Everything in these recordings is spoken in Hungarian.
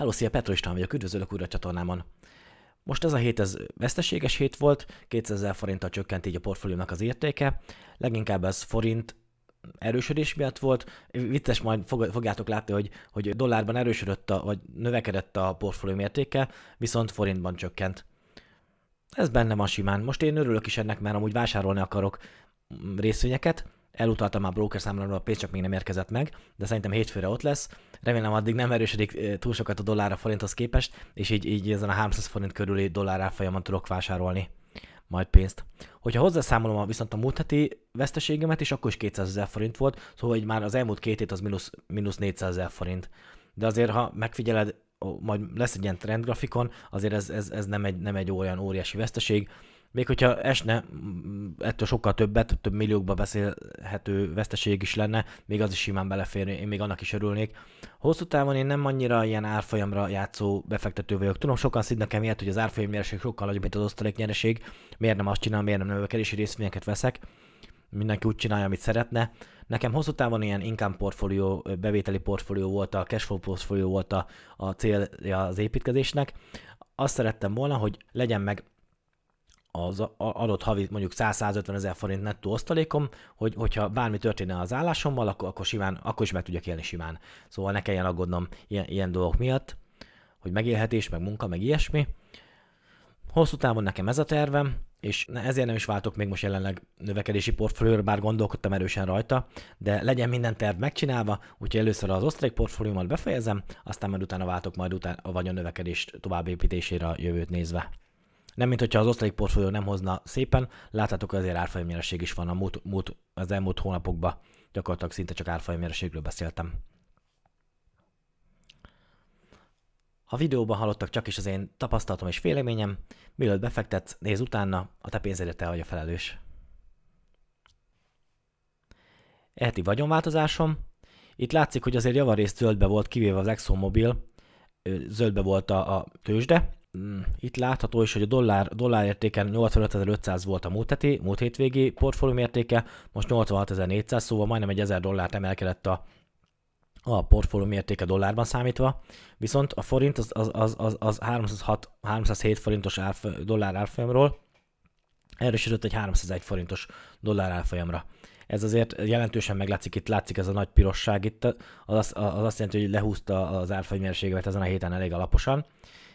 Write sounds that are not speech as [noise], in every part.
Hello, szia, Petro István vagyok, üdvözlök újra a csatornámon. Most ez a hét ez veszteséges hét volt, 200 ezer forinttal csökkent így a portfóliónak az értéke, leginkább ez forint erősödés miatt volt. Vicces, majd fogjátok látni, hogy, hogy dollárban erősödött, a, vagy növekedett a portfólió mértéke, viszont forintban csökkent. Ez benne van simán. Most én örülök is ennek, mert amúgy vásárolni akarok részvényeket, elutaltam már broker számlára, a pénz csak még nem érkezett meg, de szerintem hétfőre ott lesz. Remélem addig nem erősödik túl sokat a dollár a forinthoz képest, és így, így ezen a 300 forint körüli dollár árfolyamon tudok vásárolni majd pénzt. Hogyha hozzászámolom a, viszont a múlt heti veszteségemet is, akkor is 200 ezer forint volt, szóval hogy már az elmúlt két hét az mínusz, mínusz 400 ezer forint. De azért, ha megfigyeled, majd lesz egy ilyen trendgrafikon, azért ez, ez, ez nem, egy, nem egy olyan óriási veszteség. Még hogyha esne, ettől sokkal többet, több milliókba beszélhető veszteség is lenne, még az is simán belefér, én még annak is örülnék. Hosszú távon én nem annyira ilyen árfolyamra játszó befektető vagyok. Tudom, sokan szidnak emiatt, hogy az árfolyam nyereség sokkal nagyobb, mint az osztalék nyereség. Miért nem azt csinálom, miért nem növekedési részvényeket veszek? Mindenki úgy csinálja, amit szeretne. Nekem hosszú távon ilyen income portfólió, bevételi portfólió volt, a cashflow portfólió volt a, a célja az építkezésnek. Azt szerettem volna, hogy legyen meg az adott havi mondjuk 100-150 ezer forint nettó osztalékom, hogy, hogyha bármi történne az állásommal, akkor, akkor, simán, akkor is meg tudjak élni simán. Szóval ne kelljen aggódnom ilyen, ilyen dolgok miatt, hogy megélhetés, meg munka, meg ilyesmi. Hosszú távon nekem ez a tervem, és ezért nem is váltok még most jelenleg növekedési portfólióra, bár gondolkodtam erősen rajta, de legyen minden terv megcsinálva, úgyhogy először az osztalék portfóliómat befejezem, aztán majd utána váltok majd utána, a vagyon növekedés továbbépítésére a jövőt nézve. Nem, mint hogyha az osztalék portfólió nem hozna szépen, láthatok, azért árfolyamnyereség is van a múlt, múlt, az elmúlt hónapokban. Gyakorlatilag szinte csak árfolyamnyereségről beszéltem. A videóban hallottak csak is az én tapasztalatom és véleményem, mielőtt befektetsz, nézz utána, a te pénzedért te vagy a felelős. Eheti vagyonváltozásom. Itt látszik, hogy azért javarészt zöldbe volt, kivéve az ExxonMobil, zöldbe volt a, a tőzsde, itt látható is, hogy a dollár, dollár értéken 85.500 volt a múlt, heti, múlt hétvégi portfólium értéke, most 86.400, szóval majdnem egy 1000 dollárt emelkedett a, a portfólium értéke dollárban számítva, viszont a forint az, az, az, az, az 306, 307 forintos árf, dollár árfolyamról erősödött egy 301 forintos dollár árfolyamra. Ez azért jelentősen meglátszik, itt látszik ez a nagy pirosság itt, az, az, az azt jelenti, hogy lehúzta az árfolyamérségemet ezen a héten elég alaposan,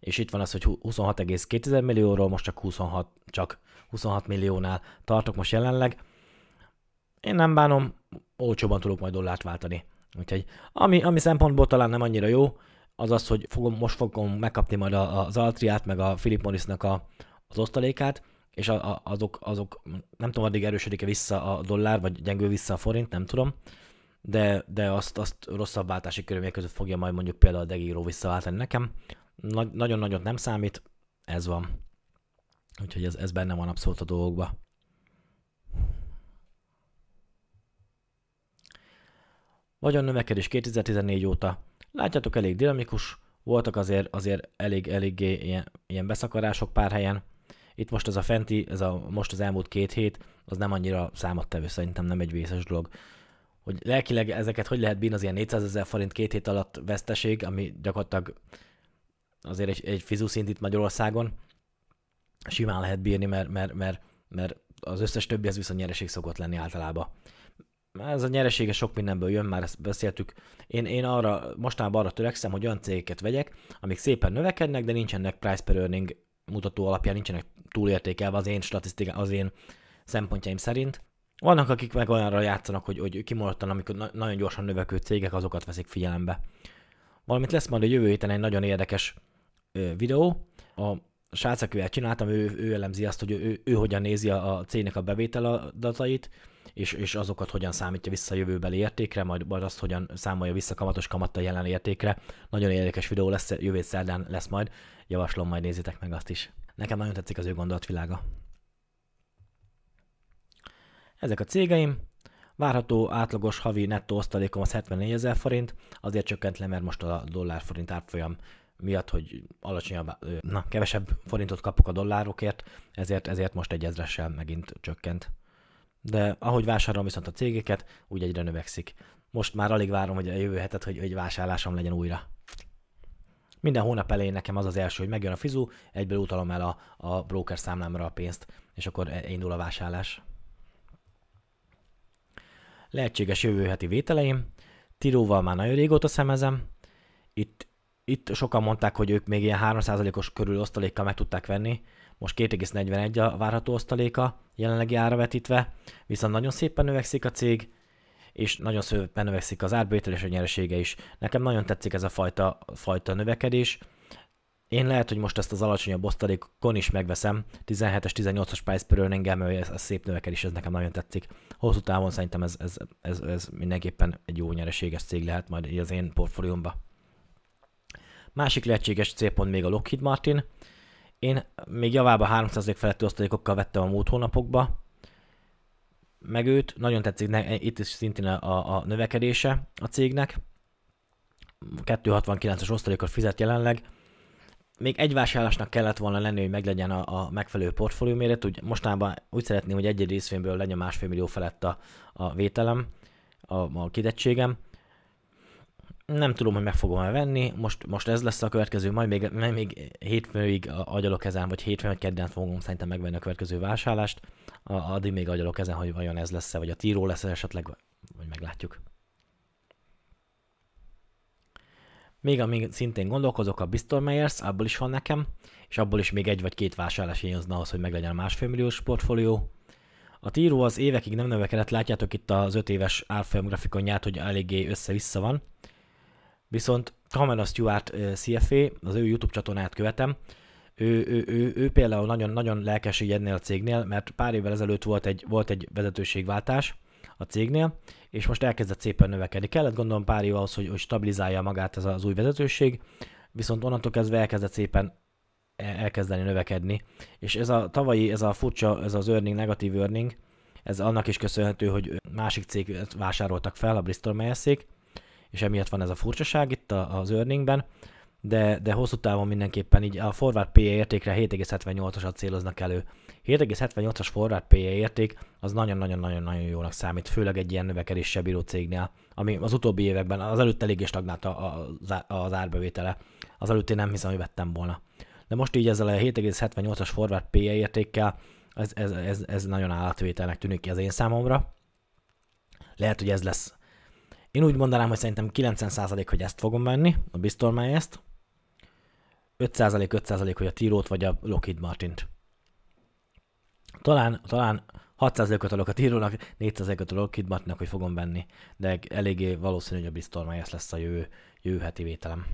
és itt van az, hogy 26,2 millióról most csak 26, csak 26 milliónál tartok most jelenleg. Én nem bánom, olcsóban tudok majd dollárt váltani. Úgyhogy ami, ami szempontból talán nem annyira jó, az az, hogy fogom, most fogom megkapni majd az Altriát, meg a Philip Morrisnak a, az osztalékát, és a, a, azok, azok, nem tudom, addig erősödik-e vissza a dollár, vagy gyengül vissza a forint, nem tudom, de, de azt, azt rosszabb váltási körülmények között fogja majd mondjuk például a Degiro visszaváltani nekem, nagy, nagyon nagyot nem számít, ez van. Úgyhogy ez, ez benne van abszolút a dolgokba. Vagyon növekedés 2014 óta. Látjátok, elég dinamikus, voltak azért, azért elég, eléggé ilyen, ilyen beszakarások pár helyen. Itt most ez a fenti, ez a, most az elmúlt két hét, az nem annyira számottevő, szerintem nem egy vészes dolog. Hogy lelkileg ezeket hogy lehet bírni, az ilyen 400 ezer forint két hét alatt veszteség, ami gyakorlatilag azért egy, egy fizuszint itt Magyarországon simán lehet bírni, mert, mert, mert, mert az összes többi az viszont nyereség szokott lenni általában. Ez a nyeresége sok mindenből jön, már ezt beszéltük. Én, én arra, mostanában arra törekszem, hogy olyan cégeket vegyek, amik szépen növekednek, de nincsenek price per earning mutató alapján, nincsenek túlértékelve az én statisztikám, az én szempontjaim szerint. Vannak, akik meg olyanra játszanak, hogy, hogy kimondottan, amikor na- nagyon gyorsan növekvő cégek, azokat veszik figyelembe. Valamint lesz majd a jövő héten egy nagyon érdekes videó. A srác, akivel csináltam, ő, ő elemzi azt, hogy ő, ő, ő hogyan nézi a cégnek a bevétel adatait, és, és azokat hogyan számítja vissza a jövőbeli értékre, majd, majd azt hogyan számolja vissza kamatos kamattal jelen értékre. Nagyon érdekes videó lesz, jövő szerdán lesz majd, javaslom, majd nézzétek meg azt is. Nekem nagyon tetszik az ő gondolatvilága. Ezek a cégeim, Várható átlagos havi nettó osztalékom az 74 ezer forint, azért csökkent le, mert most a dollár forint árfolyam miatt, hogy alacsonyabb, na, kevesebb forintot kapok a dollárokért, ezért, ezért most egy ezressel megint csökkent. De ahogy vásárolom viszont a cégeket, úgy egyre növekszik. Most már alig várom, hogy a jövő hetet, hogy, hogy vásárlásom legyen újra. Minden hónap elején nekem az az első, hogy megjön a fizu, egyből utalom el a, a broker számlámra a pénzt, és akkor e- indul a vásárlás. Lehetséges jövő heti vételeim. Tiróval már nagyon régóta szemezem. Itt, itt sokan mondták, hogy ők még ilyen 3%-os körül osztalékkal meg tudták venni. Most 2,41 a várható osztaléka jelenlegi ára vetítve, viszont nagyon szépen növekszik a cég, és nagyon szépen növekszik az árbevétel és a nyeresége is. Nekem nagyon tetszik ez a fajta, fajta növekedés. Én lehet, hogy most ezt az alacsonyabb osztalékon is megveszem, 17-es, 18-as price per earning ez, ez szép növekedés, ez nekem nagyon tetszik. Hosszú távon szerintem ez, ez, ez, ez mindenképpen egy jó nyereséges cég lehet majd az én portfóliómba. Másik lehetséges célpont még a Lockheed Martin. Én még javába 300 feletti osztalékokkal vettem a múlt hónapokba, meg őt, nagyon tetszik ne, itt is szintén a, a növekedése a cégnek. 269-es osztalékot fizet jelenleg. Még egy vásárlásnak kellett volna lenni, hogy meglegyen a, a megfelelő portfólió méret. Úgy, mostanában úgy szeretném, hogy egy-egy részvényből legyen másfél millió felett a, a vételem, a, a kidettségem. Nem tudom, hogy meg fogom-e venni, most, most ez lesz a következő, majd még, még hétfőig agyalok ezen, vagy hétfőn vagy kedden fogom szerintem megvenni a következő vásárlást addig még agyalok ezen, hogy vajon ez lesz-e, vagy a tíró lesz esetleg, vagy meglátjuk. Még amíg szintén gondolkozok, a Bristol Myers, abból is van nekem, és abból is még egy vagy két vásárlás hiányozna ahhoz, hogy meglegyen a másfél milliós portfólió. A tíró az évekig nem növekedett, látjátok itt az 5 éves árfolyam grafikonját, hogy eléggé össze-vissza van. Viszont Cameron Stewart CFA, az ő YouTube csatornáját követem, ő, ő, ő, ő például nagyon, nagyon lelkes így ennél a cégnél, mert pár évvel ezelőtt volt egy, volt egy vezetőségváltás a cégnél, és most elkezdett szépen növekedni. Kellett gondolom pár év ahhoz, hogy, hogy stabilizálja magát ez az új vezetőség, viszont onnantól kezdve elkezdett szépen elkezdeni növekedni. És ez a tavalyi, ez a furcsa, ez az earning, negatív earning, ez annak is köszönhető, hogy másik céget vásároltak fel, a Bristol myers és emiatt van ez a furcsaság itt az earningben, de, de hosszú távon mindenképpen így a forward PE értékre 7,78-asat céloznak elő. 7,78-as forward PE érték az nagyon-nagyon-nagyon-nagyon jónak számít, főleg egy ilyen növekedéssel bíró cégnél, ami az utóbbi években, az előtt eléggé stagnált az, árbevétele. Az előtt én nem hiszem, hogy vettem volna. De most így ezzel a 7,78-as forward PE értékkel, ez, ez, ez, ez nagyon állatvételnek tűnik ki az én számomra. Lehet, hogy ez lesz. Én úgy mondanám, hogy szerintem 90% hogy ezt fogom venni, a Bristol ezt, 5% 5% hogy a Tírót vagy a Lockheed Martint. Talán, talán 6%-ot adok a Tírónak, 4%-ot a Lockheed Martinnak, hogy fogom venni, de eléggé valószínű, hogy a Bristol Myers lesz a jövő, jövő heti vételem.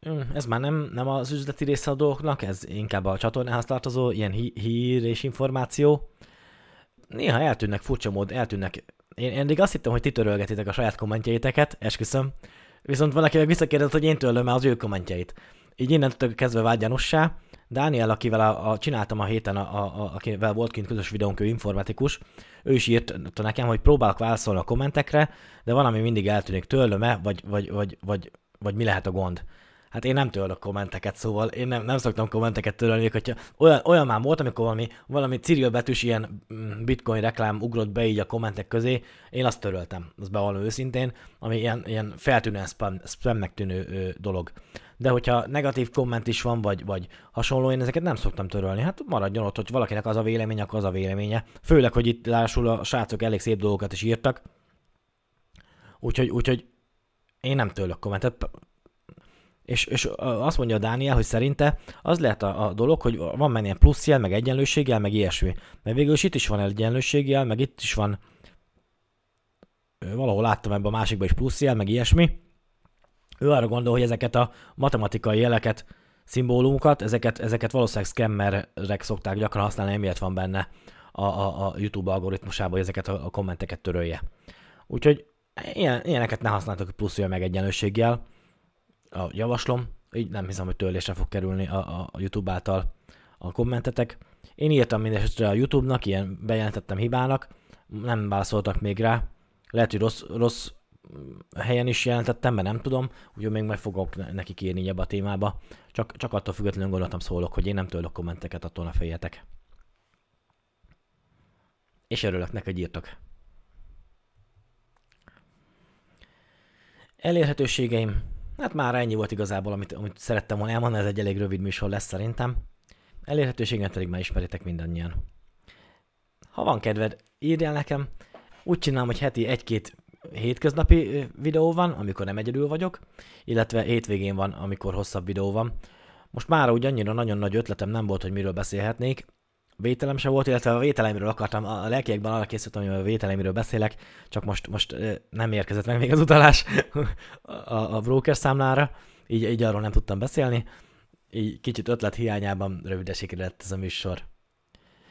Hm, ez már nem, nem az üzleti része a dolgoknak, ez inkább a csatornához tartozó, ilyen hí- hír és információ. Néha eltűnnek furcsa mód, eltűnnek. Én, eddig azt hittem, hogy ti törölgetitek a saját kommentjeiteket, esküszöm. Viszont van, aki meg visszakérdezett, hogy én tőlem az ő kommentjeit. Így innentől kezdve vált gyanussá. Dániel, akivel a, a, csináltam a héten, a, a, a, akivel volt kint közös videónk, ő informatikus, ő is írt nekem, hogy próbálok válaszolni a kommentekre, de van, ami mindig eltűnik tőlem-e, vagy, vagy, vagy, vagy, vagy mi lehet a gond. Hát én nem törlök kommenteket, szóval én nem, nem szoktam kommenteket törölni, hogyha olyan, olyan már volt, amikor valami, valami cirilbetűs ilyen mm, bitcoin reklám ugrott be így a kommentek közé, én azt töröltem, az bevallom őszintén, ami ilyen, ilyen feltűnően spam, spamnek tűnő ö, dolog. De hogyha negatív komment is van, vagy, vagy hasonló, én ezeket nem szoktam törölni. Hát maradjon ott, hogy valakinek az a vélemény, akkor az a véleménye. Főleg, hogy itt lásul a srácok elég szép dolgokat is írtak. Úgyhogy, úgyhogy én nem törlök kommentet és, és azt mondja Dániel, hogy szerinte az lehet a, a dolog, hogy van mennyi ilyen pluszjel, meg egyenlőséggel, meg ilyesmi. Mert végül is itt is van egyenlőséggel, meg itt is van valahol láttam ebben a másikban is pluszjel, meg ilyesmi. Ő arra gondol, hogy ezeket a matematikai jeleket, szimbólumokat, ezeket, ezeket valószínűleg scammerek szokták gyakran használni, emiatt van benne a, a, a YouTube algoritmusában, hogy ezeket a, a kommenteket törölje. Úgyhogy ilyen, ilyeneket ne használtok pluszjel meg egyenlőséggel a javaslom, így nem hiszem, hogy törlésre fog kerülni a, a, YouTube által a kommentetek. Én írtam mindesetre a YouTube-nak, ilyen bejelentettem hibának, nem válaszoltak még rá. Lehet, hogy rossz, rossz helyen is jelentettem, mert nem tudom, úgyhogy még meg fogok neki írni ebbe a témába. Csak, csak attól függetlenül gondoltam szólok, hogy én nem tőlök kommenteket, attól ne féljetek. És örülök neki, hogy írtok. Elérhetőségeim, hát már ennyi volt igazából, amit, amit szerettem volna elmondani, ez egy elég rövid műsor lesz szerintem. Elérhetőséget pedig már ismeritek mindannyian. Ha van kedved, írj el nekem. Úgy csinálom, hogy heti egy-két hétköznapi videó van, amikor nem egyedül vagyok, illetve hétvégén van, amikor hosszabb videó van. Most már úgy annyira nagyon nagy ötletem nem volt, hogy miről beszélhetnék. Vételem se volt, illetve a vételemről akartam, a lelkiekben arra készültem, hogy a vételemről beszélek, csak most, most nem érkezett meg még az utalás [laughs] a, a broker számlára, így, így arról nem tudtam beszélni. Így kicsit ötlet hiányában rövideségre lett ez a műsor.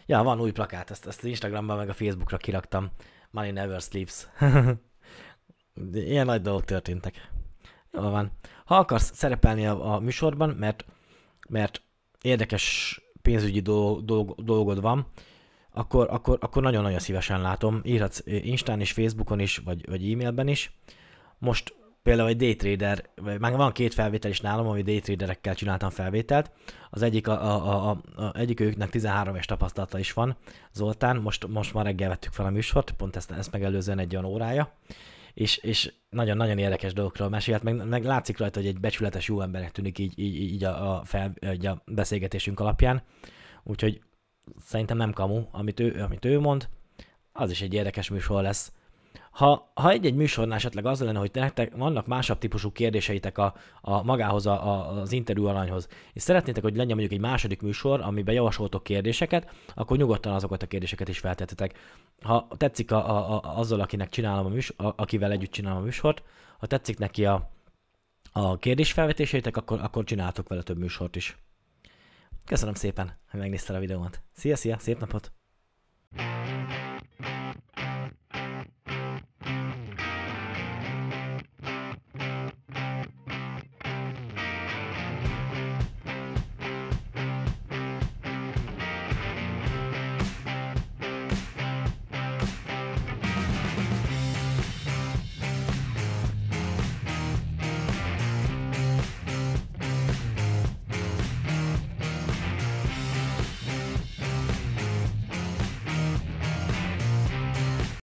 Ja, van új plakát, ezt, ezt Instagramban meg a Facebookra kiraktam. Money never sleeps. [laughs] Ilyen nagy dolgok történtek. Jól van. Ha akarsz szerepelni a, a műsorban, mert, mert érdekes pénzügyi dolg, dolg, dolgod van, akkor, akkor, akkor nagyon-nagyon szívesen látom. Írhatsz Instán és Facebookon is, vagy, vagy e-mailben is. Most például egy daytrader, már van két felvétel is nálam, ami daytraderekkel csináltam felvételt. Az egyik, a, a, a, a, egyik őknek 13 éves tapasztalata is van, Zoltán, most, most már reggel vettük fel a műsort, pont ezt, ezt megelőzően egy olyan órája, és, és nagyon-nagyon érdekes dolgokról mesélt, meg, meg látszik rajta, hogy egy becsületes jó embernek tűnik így, így, így a, a, fel, így a beszélgetésünk alapján, úgyhogy szerintem nem kamu, amit ő, amit ő mond, az is egy érdekes műsor lesz. Ha, ha egy-egy műsornál esetleg az lenne, hogy nektek vannak másabb típusú kérdéseitek a, a magához, a, a, az interjú alanyhoz, és szeretnétek, hogy legyen mondjuk egy második műsor, amiben javasoltok kérdéseket, akkor nyugodtan azokat a kérdéseket is feltettetek. Ha tetszik a, a, a, azzal, akinek csinálom a műsor, a, akivel együtt csinálom a műsort, ha tetszik neki a, a kérdésfelvetéseitek, akkor, akkor csináltok vele több műsort is. Köszönöm szépen, hogy megnézted a videómat. Szia, szia, szép napot!